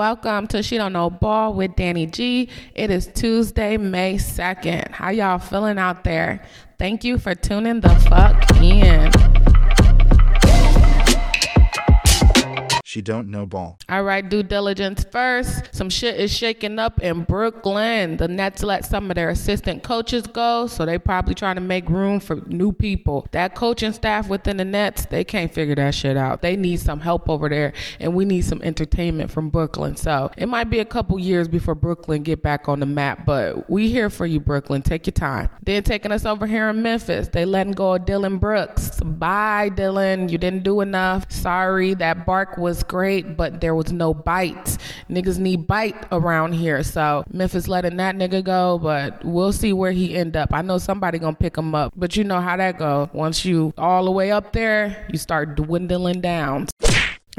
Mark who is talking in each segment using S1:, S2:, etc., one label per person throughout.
S1: Welcome to She Don't Know Ball with Danny G. It is Tuesday, May 2nd. How y'all feeling out there? Thank you for tuning the fuck in.
S2: She don't know ball.
S1: All right, due diligence first. Some shit is shaking up in Brooklyn. The Nets let some of their assistant coaches go, so they probably trying to make room for new people. That coaching staff within the Nets, they can't figure that shit out. They need some help over there, and we need some entertainment from Brooklyn. So it might be a couple years before Brooklyn get back on the map, but we here for you, Brooklyn. Take your time. Then taking us over here in Memphis, they letting go of Dillon Brooks. Bye, Dylan. You didn't do enough. Sorry, that bark was great, but there was no bite. Niggas need bite around here. So Memphis letting that nigga go, but we'll see where he end up. I know somebody gonna pick him up, but you know how that go. Once you all the way up there, you start dwindling down.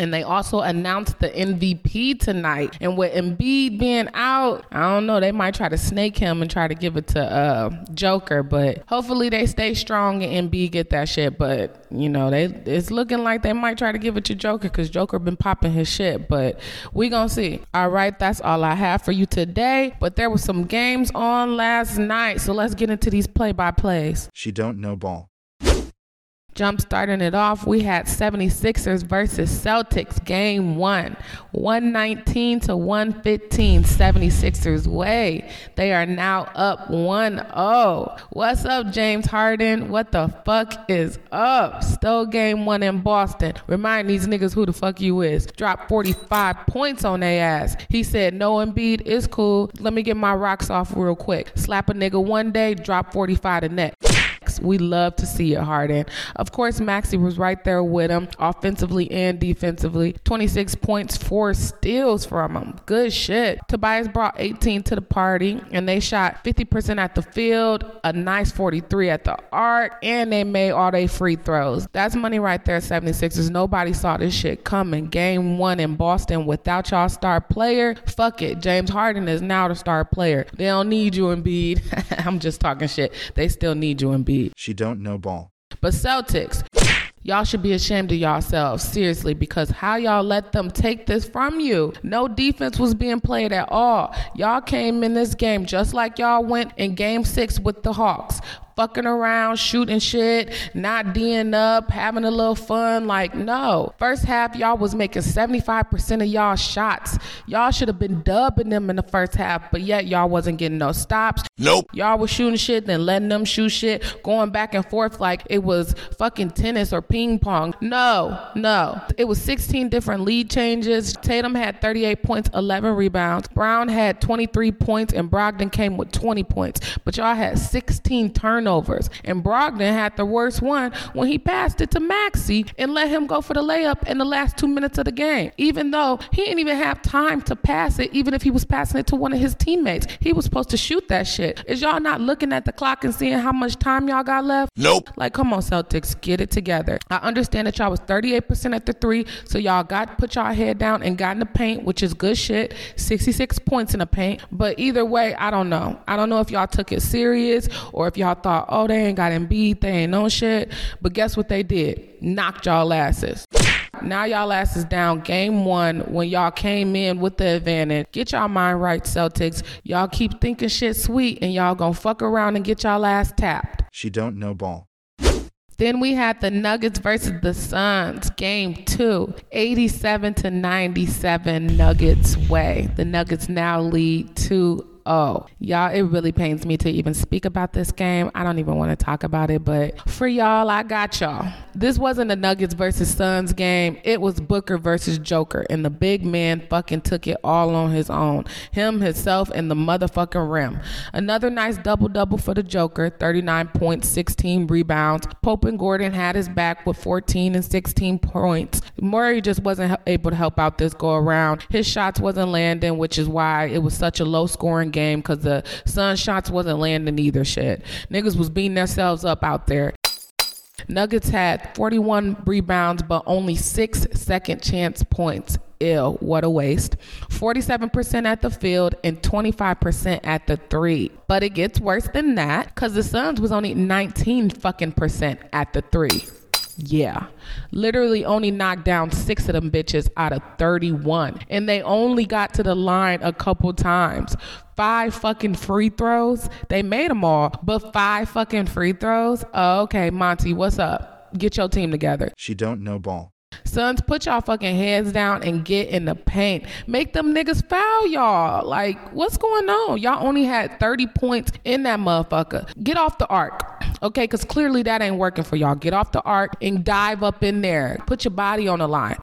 S1: And they also announced the MVP tonight. And with Embiid being out, I don't know, they might try to snake him and try to give it to uh, Joker. But hopefully they stay strong and Embiid get that shit. But, you know, they it's looking like they might try to give it to Joker because Joker been popping his shit. But we gonna see. All right, that's all I have for you today. But there was some games on last night. So let's get into these play-by-plays.
S2: She don't know ball.
S1: Jump starting it off, we had 76ers versus Celtics game one, 119 to 115. 76ers way. They are now up 1 0. What's up, James Harden? What the fuck is up? Still game one in Boston. Remind these niggas who the fuck you is. Drop 45 points on their ass. He said, No Embiid it's cool. Let me get my rocks off real quick. Slap a nigga one day, drop 45 the next. We love to see it, Harden. Of course, Maxey was right there with him, offensively and defensively. 26 points, four steals from him. Good shit. Tobias brought 18 to the party, and they shot 50% at the field, a nice 43 at the arc, and they made all their free throws. That's money right there, 76ers. Nobody saw this shit coming. Game one in Boston without y'all star player. Fuck it. James Harden is now the star player. They don't need you, Embiid. I'm just talking shit. They still need you, Embiid.
S2: She don't know ball.
S1: But Celtics, y'all should be ashamed of yourselves, seriously, because how y'all let them take this from you? No defense was being played at all. Y'all came in this game just like y'all went in game six with the Hawks fucking around, shooting shit, not D'ing up, having a little fun. Like, no. First half, y'all was making 75% of y'all shots. Y'all should have been dubbing them in the first half, but yet y'all wasn't getting no stops.
S2: Nope.
S1: Y'all was shooting shit, then letting them shoot shit, going back and forth like it was fucking tennis or ping pong. No, no. It was 16 different lead changes. Tatum had 38 points, 11 rebounds. Brown had 23 points, and Brogdon came with 20 points. But y'all had 16 turnovers. And Brogdon had the worst one when he passed it to Maxey and let him go for the layup in the last two minutes of the game. Even though he didn't even have time to pass it, even if he was passing it to one of his teammates. He was supposed to shoot that shit. Is y'all not looking at the clock and seeing how much time y'all got left?
S2: Nope.
S1: Like, come on, Celtics, get it together. I understand that y'all was 38% at the three, so y'all got put y'all head down and got in the paint, which is good shit. 66 points in the paint. But either way, I don't know. I don't know if y'all took it serious or if y'all thought, oh, they ain't got Embiid, they ain't no shit. But guess what they did? Knocked y'all asses. Now y'all asses down game one when y'all came in with the advantage. Get y'all mind right, Celtics. Y'all keep thinking shit sweet and y'all gonna fuck around and get y'all ass tapped.
S2: She don't know ball.
S1: Then we had the Nuggets versus the Suns, game two, 87 to 97 Nuggets way. The Nuggets now lead 2 Oh, y'all, it really pains me to even speak about this game. I don't even want to talk about it, but for y'all, I got y'all. This wasn't a Nuggets versus Suns game. It was Booker versus Joker, and the big man fucking took it all on his own. Him, himself, and the motherfucking rim. Another nice double double for the Joker 39 points, 16 rebounds. Pope and Gordon had his back with 14 and 16 points. Murray just wasn't able to help out this go around. His shots wasn't landing, which is why it was such a low scoring game because the Sun shots wasn't landing either shit. Niggas was beating themselves up out there. Nuggets had 41 rebounds, but only six second chance points. Ill, what a waste. 47% at the field and 25% at the three. But it gets worse than that because the Suns was only 19 fucking percent at the three. Yeah. Literally only knocked down six of them bitches out of 31. And they only got to the line a couple times. Five fucking free throws. They made them all, but five fucking free throws. Okay, Monty, what's up? Get your team together.
S2: She don't know ball.
S1: Suns, put y'all fucking heads down and get in the paint. Make them niggas foul y'all. Like, what's going on? Y'all only had 30 points in that motherfucker. Get off the arc. Okay, because clearly that ain't working for y'all. Get off the arc and dive up in there. Put your body on the line.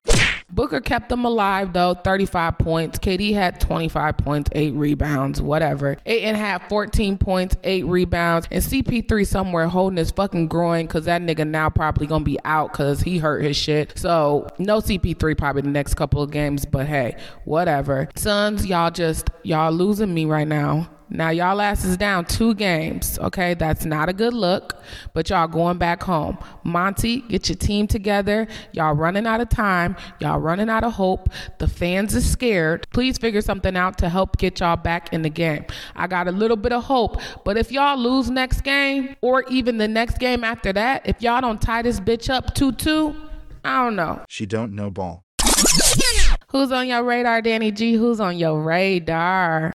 S1: Booker kept them alive though, 35 points. KD had 25 points, 8 rebounds, whatever. Ayton had 14 points, 8 rebounds. And CP3 somewhere holding his fucking groin because that nigga now probably gonna be out because he hurt his shit. So no CP3 probably the next couple of games, but hey, whatever. Suns, y'all just, y'all losing me right now. Now y'all asses down two games. Okay, that's not a good look, but y'all going back home. Monty, get your team together. Y'all running out of time. Y'all running out of hope. The fans are scared. Please figure something out to help get y'all back in the game. I got a little bit of hope, but if y'all lose next game or even the next game after that, if y'all don't tie this bitch up 2-2, I don't know.
S2: She don't know ball.
S1: Who's on your radar, Danny G? Who's on your radar?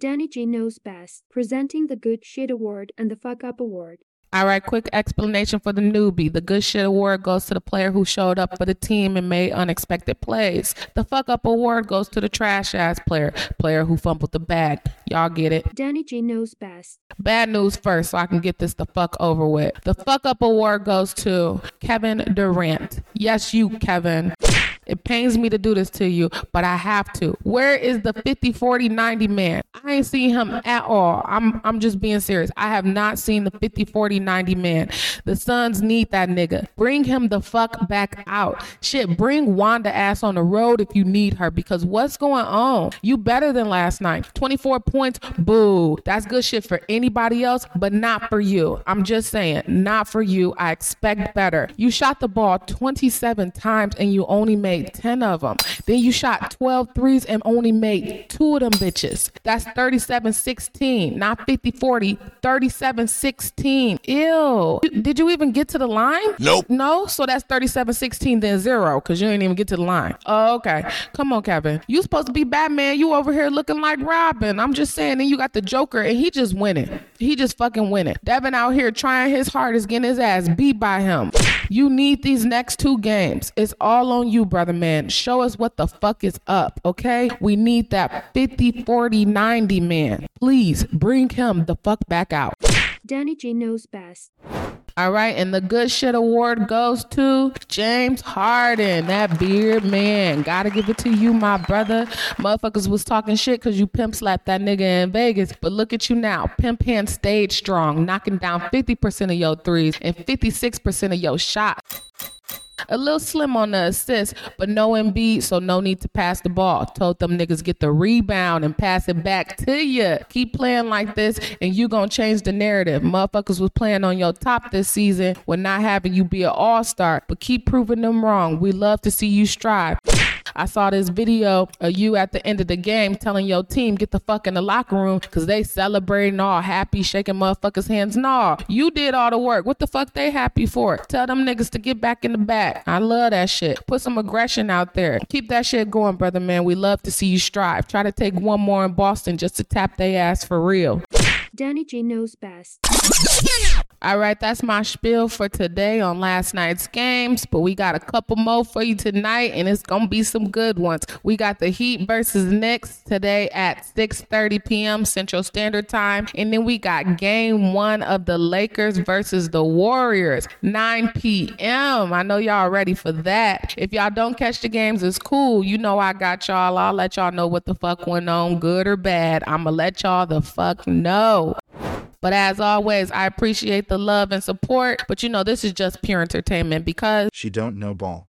S3: Danny G knows best, presenting the Good Shit Award and the Fuck Up Award.
S1: All right, quick explanation for the newbie. The good shit award goes to the player who showed up for the team and made unexpected plays. The fuck up award goes to the trash ass player, player who fumbled the bag. Y'all get it?
S3: Danny G knows best.
S1: Bad news first, so I can get this the fuck over with. The fuck up award goes to Kevin Durant. Yes, you, Kevin. It pains me to do this to you, but I have to. Where is the 50, 40, 90 man? I ain't seen him at all. I'm I'm just being serious. I have not seen the 50, 40, 90 man. The Suns need that nigga. Bring him the fuck back out. Shit, bring Wanda ass on the road if you need her because what's going on? You better than last night. 24 points, boo. That's good shit for anybody else, but not for you. I'm just saying, not for you. I expect better. You shot the ball 27 times and you only made 10 of them. Then you shot 12 threes and only made two of them bitches. That's 37 16, not 50 40, 37 16. Ew. Did you even get to the line?
S4: Nope.
S1: No? So that's 37 16, then zero, because you didn't even get to the line. Oh, okay. Come on, Kevin. You supposed to be Batman. You over here looking like Robin. I'm just saying. Then you got the Joker, and he just winning. He just fucking winning. Devin out here trying his hardest, getting his ass beat by him. You need these next two games. It's all on you, brother man. Show us what the fuck is up, okay? We need that 50, 40, 90 man. Please bring him the fuck back out.
S3: Danny G knows best.
S1: All right, and the good shit award goes to James Harden, that beard man. Gotta give it to you, my brother. Motherfuckers was talking shit because you pimp slapped that nigga in Vegas. But look at you now. Pimp hand stayed strong, knocking down 50% of your threes and 56% of your shots. A little slim on the assist, but no Embiid, so no need to pass the ball. Told them niggas get the rebound and pass it back to you. Keep playing like this, and you gonna change the narrative. Motherfuckers was playing on your top this season with not having you be an all star, but keep proving them wrong. We love to see you strive. I saw this video of you at the end of the game telling your team get the fuck in the locker room because they celebrating all happy, shaking motherfuckers' hands. Nah, you did all the work. What the fuck they happy for? Tell them niggas to get back in the back. I love that shit. Put some aggression out there. Keep that shit going, brother man. We love to see you strive. Try to take one more in Boston just to tap they ass for real.
S3: Danny G knows best.
S1: All right, that's my spiel for today on last night's games, but we got a couple more for you tonight and it's to be some good ones. We got the Heat versus Knicks today at 6:30 p.m. Central Standard Time, and then we got game 1 of the Lakers versus the Warriors 9 p.m. I know y'all ready for that. If y'all don't catch the games, it's cool. You know I got y'all. I'll let y'all know what the fuck went on, good or bad. I'm going to let y'all the fuck know. But as always, I appreciate the love and support. But you know, this is just pure entertainment because
S2: She don't know ball.